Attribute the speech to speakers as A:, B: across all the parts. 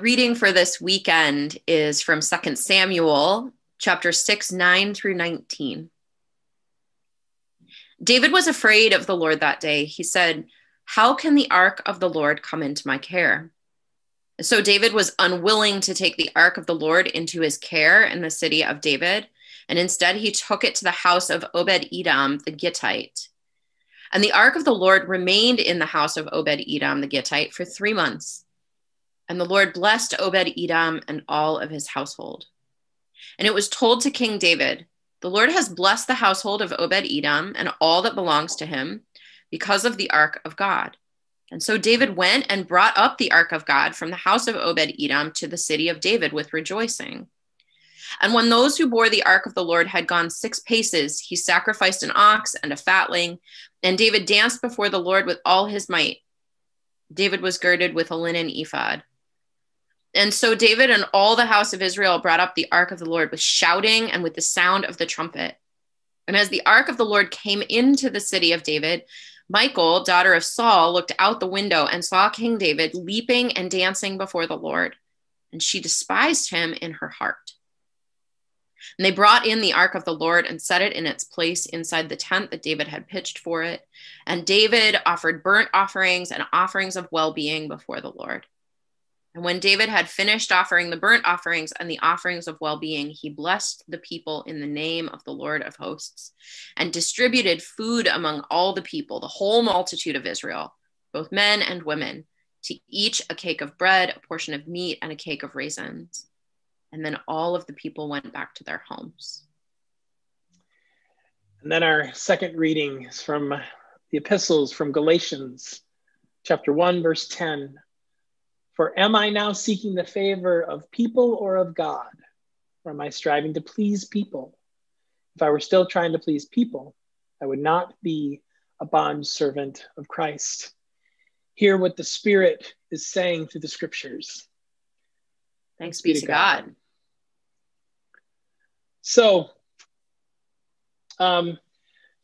A: reading for this weekend is from 2 Samuel chapter 6, 9 through 19. David was afraid of the Lord that day. He said, How can the ark of the Lord come into my care? So David was unwilling to take the ark of the Lord into his care in the city of David, and instead he took it to the house of Obed Edom the Gittite. And the ark of the Lord remained in the house of Obed Edom the Gittite for three months. And the Lord blessed Obed Edom and all of his household. And it was told to King David, The Lord has blessed the household of Obed Edom and all that belongs to him because of the ark of God. And so David went and brought up the ark of God from the house of Obed Edom to the city of David with rejoicing. And when those who bore the ark of the Lord had gone six paces, he sacrificed an ox and a fatling. And David danced before the Lord with all his might. David was girded with a linen ephod. And so David and all the house of Israel brought up the ark of the Lord with shouting and with the sound of the trumpet. And as the ark of the Lord came into the city of David, Michal, daughter of Saul, looked out the window and saw King David leaping and dancing before the Lord. And she despised him in her heart. And they brought in the ark of the Lord and set it in its place inside the tent that David had pitched for it. And David offered burnt offerings and offerings of well being before the Lord. And when David had finished offering the burnt offerings and the offerings of well being, he blessed the people in the name of the Lord of hosts and distributed food among all the people, the whole multitude of Israel, both men and women, to each a cake of bread, a portion of meat, and a cake of raisins. And then all of the people went back to their homes.
B: And then our second reading is from the epistles from Galatians chapter 1, verse 10. For am I now seeking the favor of people or of God? Or am I striving to please people? If I were still trying to please people, I would not be a bond servant of Christ. Hear what the Spirit is saying through the scriptures.
A: Thanks be to God. God.
B: So, um,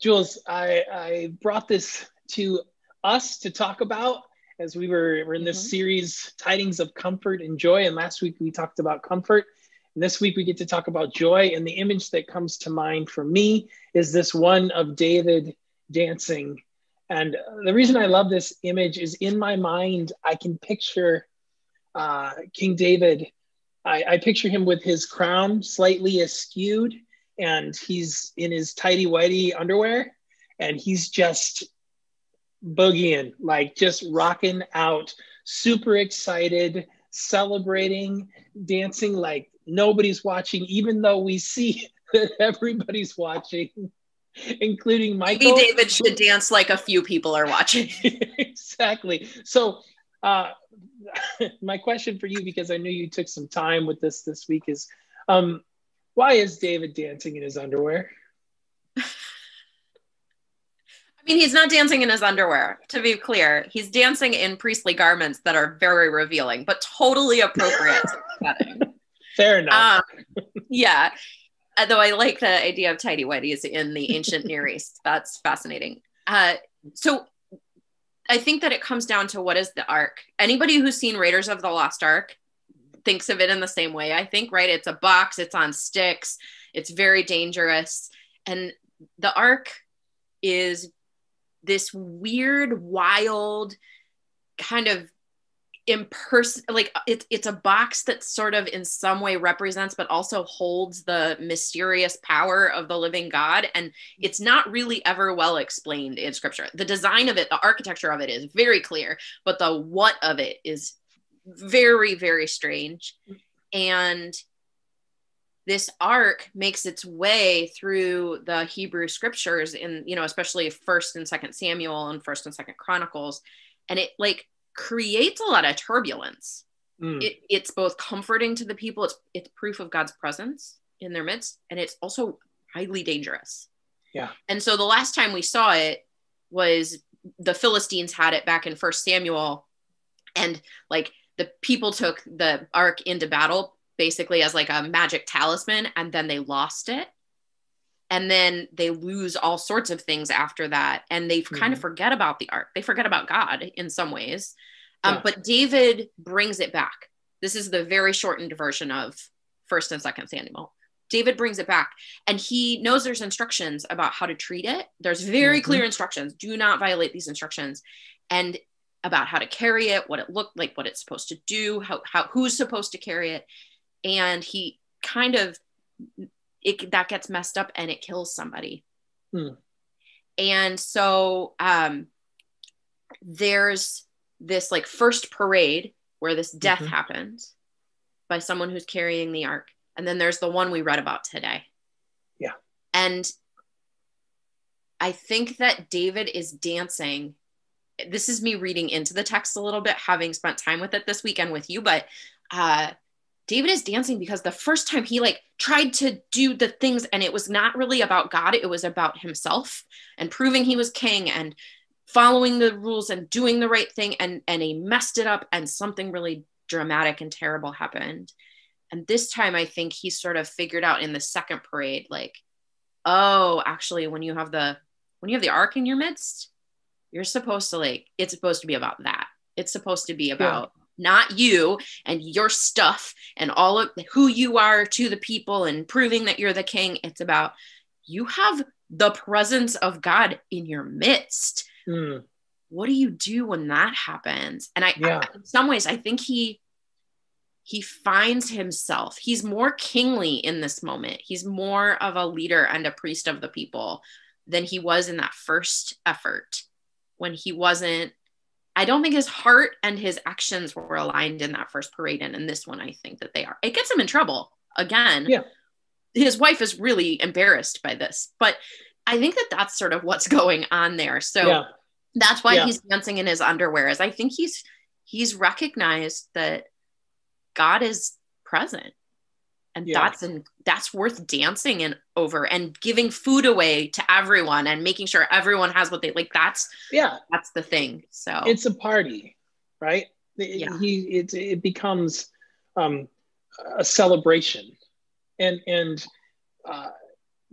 B: Jules, I, I brought this to us to talk about as we were, were in this mm-hmm. series, Tidings of Comfort and Joy. And last week we talked about comfort. And this week we get to talk about joy. And the image that comes to mind for me is this one of David dancing. And the reason I love this image is in my mind, I can picture uh, King David. I, I picture him with his crown slightly askewed, and he's in his tidy whitey underwear, and he's just boogieing, like just rocking out, super excited, celebrating, dancing like nobody's watching, even though we see that everybody's watching, including Michal.
A: Maybe David should dance like a few people are watching.
B: exactly. So, uh, my question for you, because I knew you took some time with this this week, is um, why is David dancing in his underwear?
A: I mean, he's not dancing in his underwear, to be clear. He's dancing in priestly garments that are very revealing, but totally appropriate
B: Fair enough.
A: Um, yeah. Though I like the idea of tidy whities in the ancient Near East. That's fascinating. Uh, so I think that it comes down to what is the ark. Anybody who's seen Raiders of the Lost Ark thinks of it in the same way, I think, right? It's a box, it's on sticks, it's very dangerous. And the ark is this weird, wild kind of imperson like uh, it's it's a box that sort of in some way represents but also holds the mysterious power of the living god and it's not really ever well explained in scripture. The design of it the architecture of it is very clear but the what of it is very very strange. And this ark makes its way through the Hebrew scriptures in, you know, especially first and second Samuel and first and second Chronicles. And it like creates a lot of turbulence. Mm. It, it's both comforting to the people, it's it's proof of God's presence in their midst, and it's also highly dangerous.
B: Yeah.
A: And so the last time we saw it was the Philistines had it back in first Samuel, and like the people took the ark into battle basically as like a magic talisman and then they lost it and then they lose all sorts of things after that and they mm-hmm. kind of forget about the ark they forget about god in some ways um, yeah. but david brings it back This is the very shortened version of First and Second Samuel. David brings it back and he knows there's instructions about how to treat it. There's very mm-hmm. clear instructions. Do not violate these instructions. And about how to carry it, what it looked like, what it's supposed to do, how, how who's supposed to carry it. And he kind of it that gets messed up and it kills somebody. Hmm. And so um there's this like first parade where this death mm-hmm. happens by someone who's carrying the ark and then there's the one we read about today.
B: Yeah.
A: And I think that David is dancing. This is me reading into the text a little bit, having spent time with it this weekend with you, but uh David is dancing because the first time he like tried to do the things and it was not really about God, it was about himself and proving he was king and following the rules and doing the right thing and and he messed it up and something really dramatic and terrible happened and this time, I think he sort of figured out in the second parade, like, oh, actually, when you have the when you have the ark in your midst, you're supposed to like it's supposed to be about that. It's supposed to be about yeah. Not you and your stuff and all of who you are to the people and proving that you're the king. It's about you have the presence of God in your midst. Mm. What do you do when that happens? And I, yeah. I, in some ways, I think he he finds himself. He's more kingly in this moment. He's more of a leader and a priest of the people than he was in that first effort when he wasn't. I don't think his heart and his actions were aligned in that first parade. And in this one, I think that they are. It gets him in trouble again.
B: Yeah.
A: His wife is really embarrassed by this, but I think that that's sort of what's going on there. So yeah. that's why yeah. he's dancing in his underwear. Is I think he's he's recognized that God is present. And yeah. that's and that's worth dancing and over and giving food away to everyone and making sure everyone has what they like. That's
B: yeah,
A: that's the thing. So
B: it's a party, right? Yeah. He it it becomes um, a celebration, and and uh,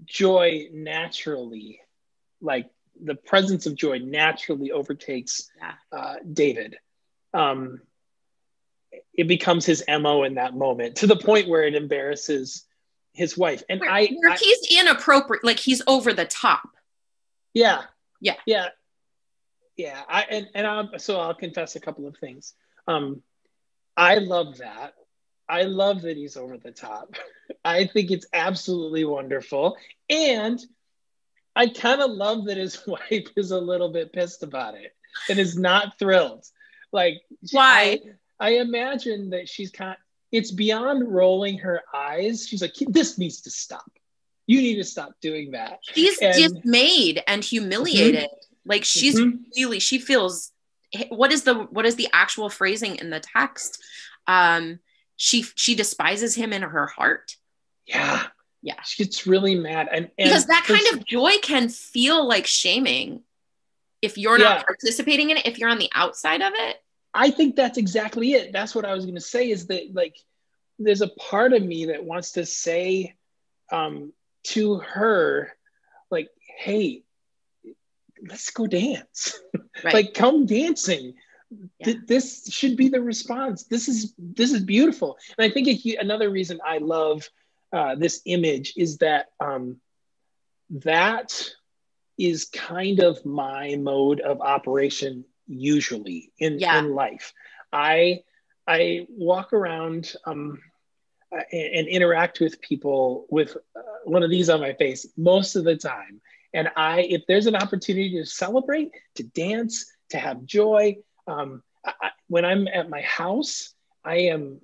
B: joy naturally, like the presence of joy naturally overtakes yeah. uh, David. Um, it becomes his mo in that moment to the point where it embarrasses his wife. And
A: where,
B: i
A: where he's inappropriate like he's over the top.
B: Yeah.
A: Yeah.
B: Yeah. Yeah i and, and i'm so i'll confess a couple of things. Um i love that. I love that he's over the top. I think it's absolutely wonderful. And i kind of love that his wife is a little bit pissed about it and is not thrilled. Like
A: why
B: I, I imagine that she's kind of, it's beyond rolling her eyes. She's like, this needs to stop. You need to stop doing that.
A: She's and, dismayed and humiliated. Mm-hmm. Like she's mm-hmm. really, she feels what is the what is the actual phrasing in the text? Um, she she despises him in her heart.
B: Yeah.
A: Yeah.
B: She gets really mad. And, and
A: because that kind of joy can feel like shaming if you're not yeah. participating in it, if you're on the outside of it.
B: I think that's exactly it. That's what I was going to say is that like there's a part of me that wants to say um, to her like, "Hey, let's go dance. Right. like come dancing." Yeah. this should be the response. This is this is beautiful, and I think a, another reason I love uh, this image is that um, that is kind of my mode of operation usually in, yeah. in life. I I walk around um, and, and, interact with people with uh, one of these on my face most of the time. And I, if there's an opportunity to celebrate, to dance, to have joy, um, I, when I'm at my house, I am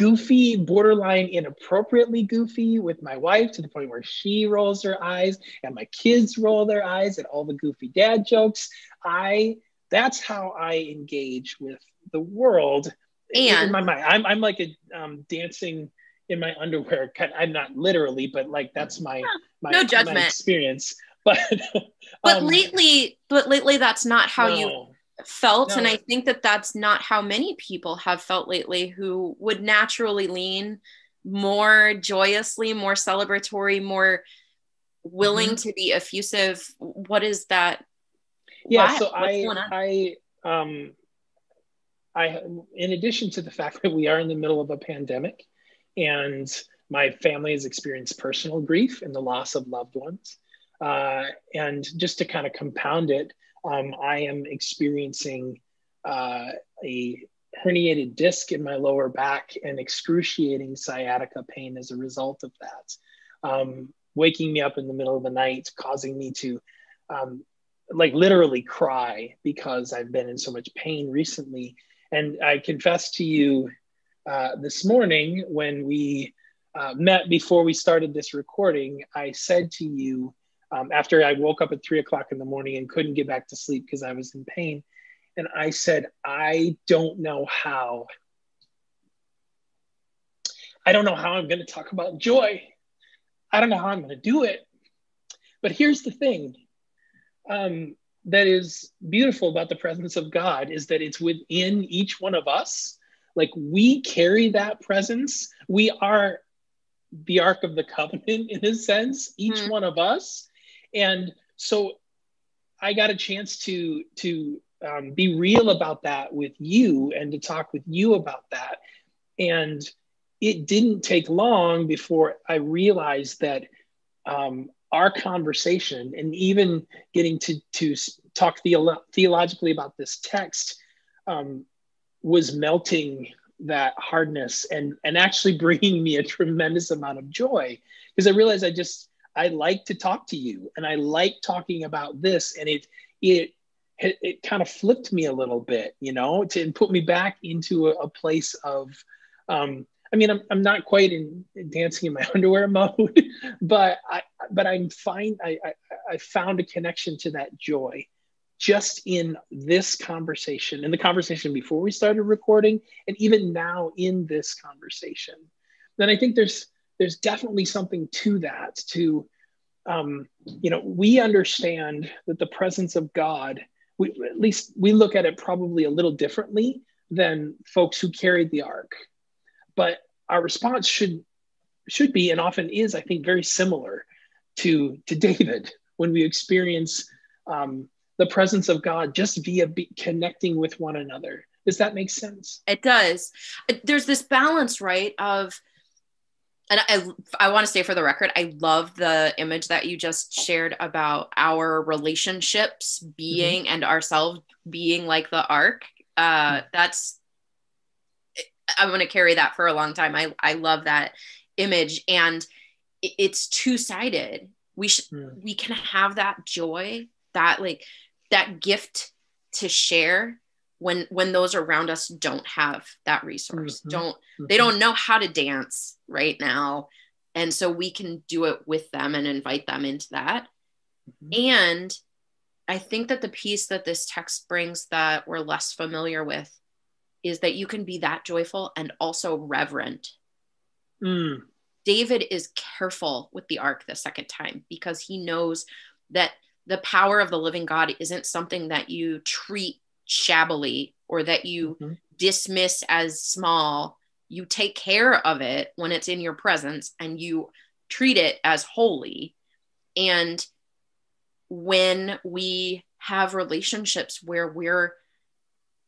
B: goofy, borderline inappropriately goofy with my wife to the point where she rolls her eyes and my kids roll their eyes at all the goofy dad jokes. I that's how I engage with the world
A: and
B: in my mind. I'm, I'm like a um, dancing in my underwear. I'm not literally, but like that's my my,
A: no judgment
B: my experience. But
A: but um, lately, but lately, that's not how no, you felt, no. and I think that that's not how many people have felt lately, who would naturally lean more joyously, more celebratory, more willing mm-hmm. to be effusive. What is that
B: yeah so i i um I, in addition to the fact that we are in the middle of a pandemic, and my family has experienced personal grief and the loss of loved ones, uh, and just to kind of compound it, um, I am experiencing uh, a herniated disc in my lower back and excruciating sciatica pain as a result of that, um, waking me up in the middle of the night, causing me to um, like literally cry because I've been in so much pain recently. And I confess to you uh, this morning when we uh, met before we started this recording, I said to you um, after I woke up at three o'clock in the morning and couldn't get back to sleep because I was in pain. And I said, I don't know how. I don't know how I'm going to talk about joy. I don't know how I'm going to do it. But here's the thing um, that is beautiful about the presence of God is that it's within each one of us. Like we carry that presence. We are the Ark of the Covenant in a sense, each mm. one of us. And so I got a chance to to um, be real about that with you and to talk with you about that. And it didn't take long before I realized that um, our conversation and even getting to, to talk theolo- theologically about this text um, was melting that hardness and, and actually bringing me a tremendous amount of joy because I realized I just, I like to talk to you and I like talking about this and it, it, it, it kind of flipped me a little bit, you know, to and put me back into a, a place of, um, I mean, I'm, I'm not quite in, in dancing in my underwear mode, but I, but I'm fine. I, I, I found a connection to that joy just in this conversation, in the conversation before we started recording, and even now in this conversation. Then I think there's there's definitely something to that. To um, you know, we understand that the presence of God. We, at least we look at it probably a little differently than folks who carried the ark but our response should should be and often is i think very similar to to david when we experience um, the presence of god just via connecting with one another does that make sense
A: it does there's this balance right of and I, I want to say for the record, I love the image that you just shared about our relationships being mm-hmm. and ourselves being like the ark. Uh, mm-hmm. That's I'm going to carry that for a long time. I, I love that image. And it's two sided. We should, mm. we can have that joy, that like, that gift to share when when those around us don't have that resource mm-hmm. don't mm-hmm. they don't know how to dance right now and so we can do it with them and invite them into that mm-hmm. and i think that the piece that this text brings that we're less familiar with is that you can be that joyful and also reverent. Mm. David is careful with the ark the second time because he knows that the power of the living God isn't something that you treat shabbily or that you mm-hmm. dismiss as small. You take care of it when it's in your presence and you treat it as holy. And when we have relationships where we're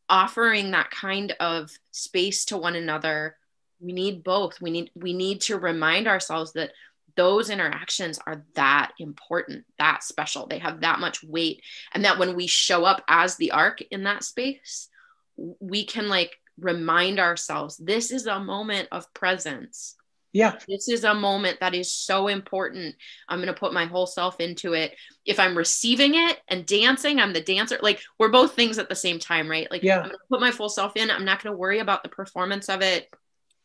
A: offering that kind of space to one another we need both we need we need to remind ourselves that those interactions are that important that special they have that much weight and that when we show up as the ark in that space we can like remind ourselves this is a moment of presence
B: yeah.
A: This is a moment that is so important. I'm going to put my whole self into it. If I'm receiving it and dancing, I'm the dancer. Like we're both things at the same time, right? Like yeah. I'm going to put my full self in. I'm not going to worry about the performance of it,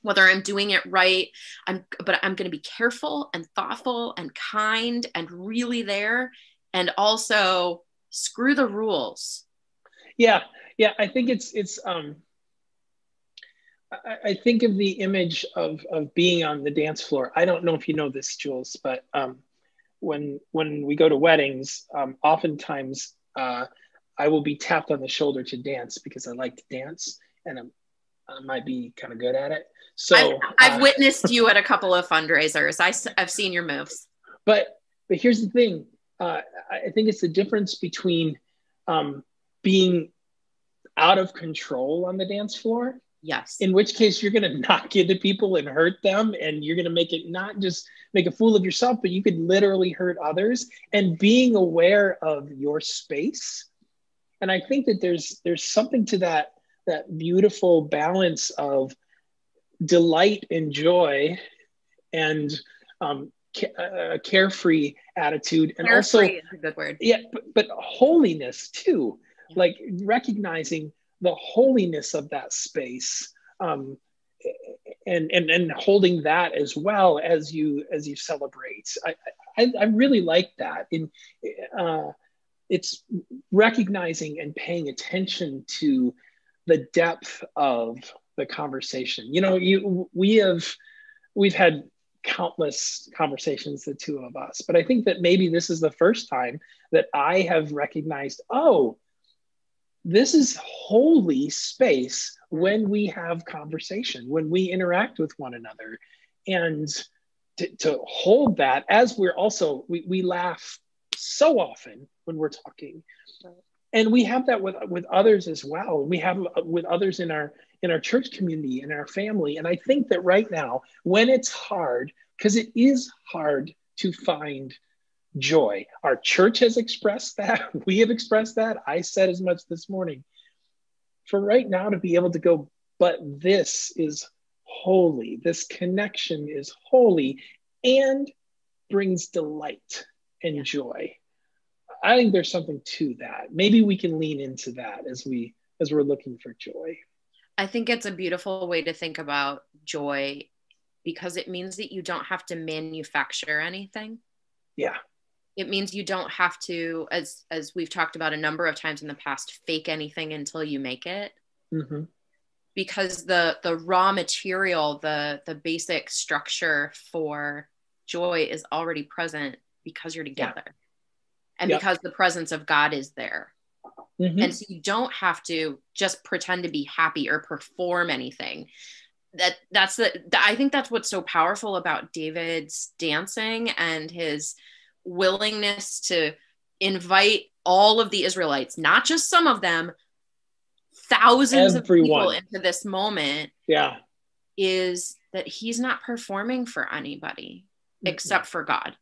A: whether I'm doing it right. I'm but I'm going to be careful and thoughtful and kind and really there and also screw the rules.
B: Yeah. Yeah, I think it's it's um I, think of the image of, of being on the dance floor. I don't know if you know this, Jules, but um, when when we go to weddings, um, oftentimes uh, I will be tapped on the shoulder to dance because I like to dance and I'm, i might be kind of good at it. So
A: I've, I've uh, witnessed you at a couple of fundraisers. I, I've seen your moves.
B: But but here's the thing. Uh, I think it's the difference between um, being out of control on the dance floor.
A: Yes.
B: In which case you're going to knock into people and hurt them and you're going to make it not just make a fool of yourself but you could literally hurt others and being aware of your space. And I think that there's there's something to that that beautiful balance of delight and joy and um, a carefree attitude and carefree also
A: is a good word
B: yeah but, but holiness too yeah. like recognizing the holiness of that space um, and, and and holding that as well as you as you celebrate i i, I really like that in uh, it's recognizing and paying attention to the depth of the conversation you know you we have we've had countless conversations, the two of us. But I think that maybe this is the first time that I have recognized, oh, this is holy space when we have conversation, when we interact with one another. And to, to hold that as we're also, we, we laugh so often when we're talking. And we have that with, with others as well. We have uh, with others in our in our church community, and in our family. And I think that right now, when it's hard, because it is hard to find joy, our church has expressed that. We have expressed that. I said as much this morning. For right now to be able to go, but this is holy, this connection is holy and brings delight and joy. I think there's something to that. Maybe we can lean into that as we as we're looking for joy.
A: I think it's a beautiful way to think about joy because it means that you don't have to manufacture anything.
B: Yeah.
A: It means you don't have to, as as we've talked about a number of times in the past, fake anything until you make it. Mm-hmm. Because the the raw material, the the basic structure for joy is already present because you're together, yeah. and because the presence of God is there. Mm-hmm. And so you don't have to just pretend to be happy or perform anything. That that's the, the I think that's what's so powerful about David's dancing and his willingness to invite all of the Israelites, not just some of them, thousands Everyone. of people into this moment.
B: Yeah.
A: Is that he's not performing for anybody mm-hmm. except for God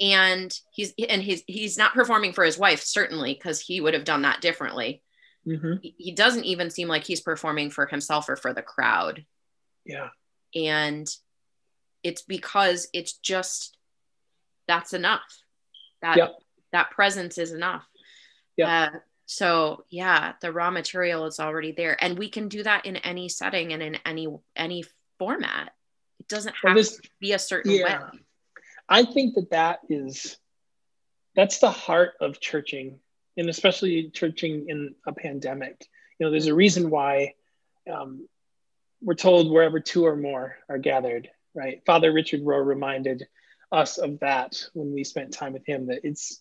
A: and he's and he's he's not performing for his wife certainly because he would have done that differently. Mm-hmm. he doesn't even seem like he's performing for himself or for the crowd.
B: Yeah.
A: And it's because it's just that's enough. That yep. that presence is enough. Yeah uh, so yeah the raw material is already there. And we can do that in any setting and in any any format. It doesn't have this, to be a certain yeah. way
B: I think that that is that's the heart of churching, and especially churching in a pandemic. You know, there's a reason why um, we're told wherever two or more are gathered, right? Father Richard Rohr reminded us of that when we spent time with him. That it's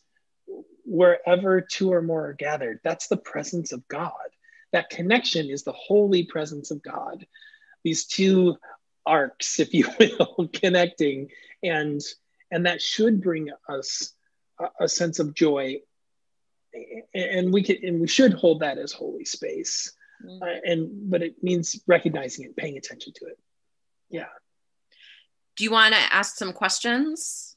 B: wherever two or more are gathered. That's the presence of God. That connection is the holy presence of God. These two arks, if you will, connecting and and that should bring us a, a sense of joy. And we can and we should hold that as holy space. Mm-hmm. uh, and but it means recognizing it paying attention to it. Yeah.
A: Do you want to ask some questions?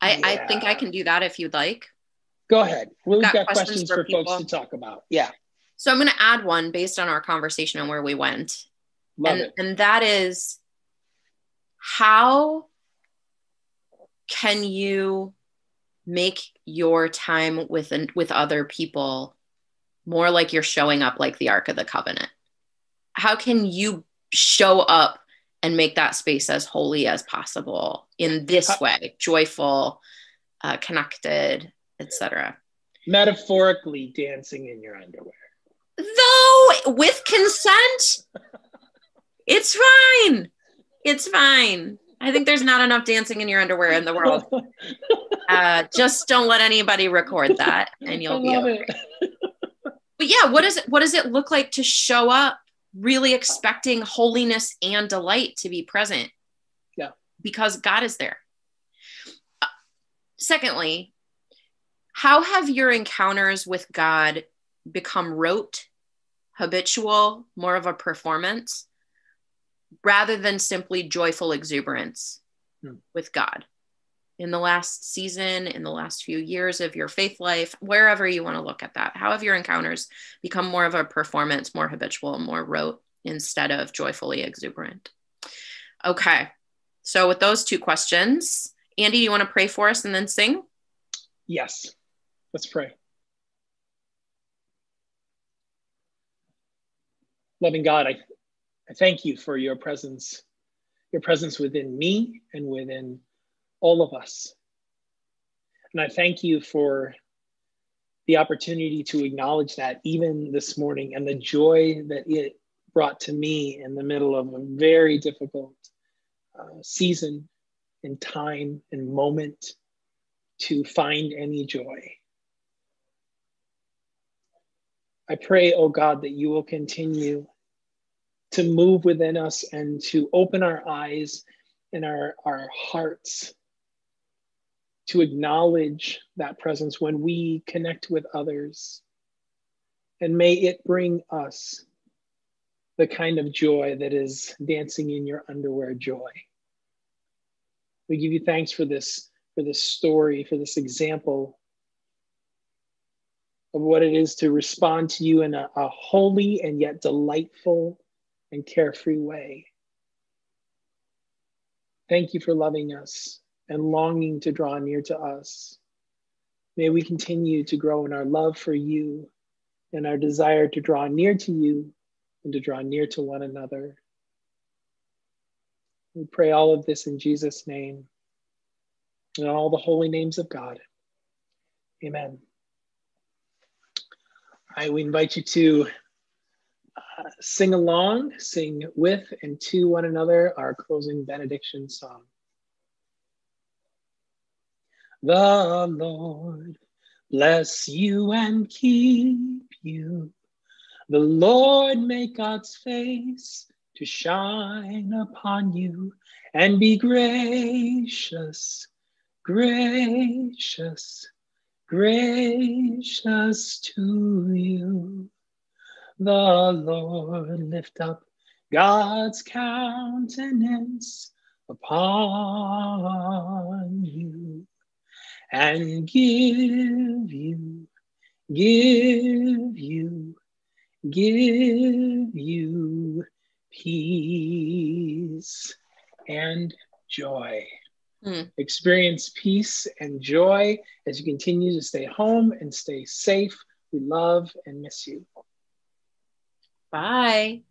A: I, yeah. I think i can do that if you'd like.
B: Go ahead. We've got, got questions, questions, for, for folks to talk about. Yeah.
A: So i'm going to add one based on our conversation and where we went. Love and, it. and that is how can you make your time with with other people more like you're showing up like the ark of the covenant? How can you show up and make that space as holy as possible in this way joyful uh, connected etc
B: metaphorically dancing in your underwear.
A: Though with consent? It's fine. It's fine I think there's not enough dancing in your underwear in the world. Uh, just don't let anybody record that, and you'll be okay. but yeah, what does it what does it look like to show up really expecting holiness and delight to be present?
B: Yeah,
A: because God is there. Uh, secondly, how have your encounters with God become rote, habitual, more of a performance, rather than simply joyful exuberance hmm. with God. In the last season, in the last few years of your faith life, wherever you want to look at that, how have your encounters become more of a performance, more habitual, more rote instead of joyfully exuberant? Okay. So, with those two questions, Andy, do you want to pray for us and then sing?
B: Yes. Let's pray. Loving God, I, I thank you for your presence, your presence within me and within all of us. And I thank you for the opportunity to acknowledge that even this morning and the joy that it brought to me in the middle of a very difficult uh, season and time and moment to find any joy. I pray, oh God, that you will continue to move within us and to open our eyes and our, our hearts to acknowledge that presence when we connect with others. And may it bring us the kind of joy that is dancing in your underwear joy. We give you thanks for this, for this story, for this example of what it is to respond to you in a, a holy and yet delightful and carefree way. Thank you for loving us and longing to draw near to us. May we continue to grow in our love for you and our desire to draw near to you and to draw near to one another. We pray all of this in Jesus' name and all the holy names of God. Amen. Right, we invite you to sing along, sing with and to one another our closing benediction song. The Lord bless you and keep you. The Lord make God's face to shine upon you and be gracious, gracious, gracious to you. The Lord lift up God's countenance upon you and give you, give you, give you peace and joy. Mm. Experience peace and joy as you continue to stay home and stay safe. We love and miss you.
A: Bye.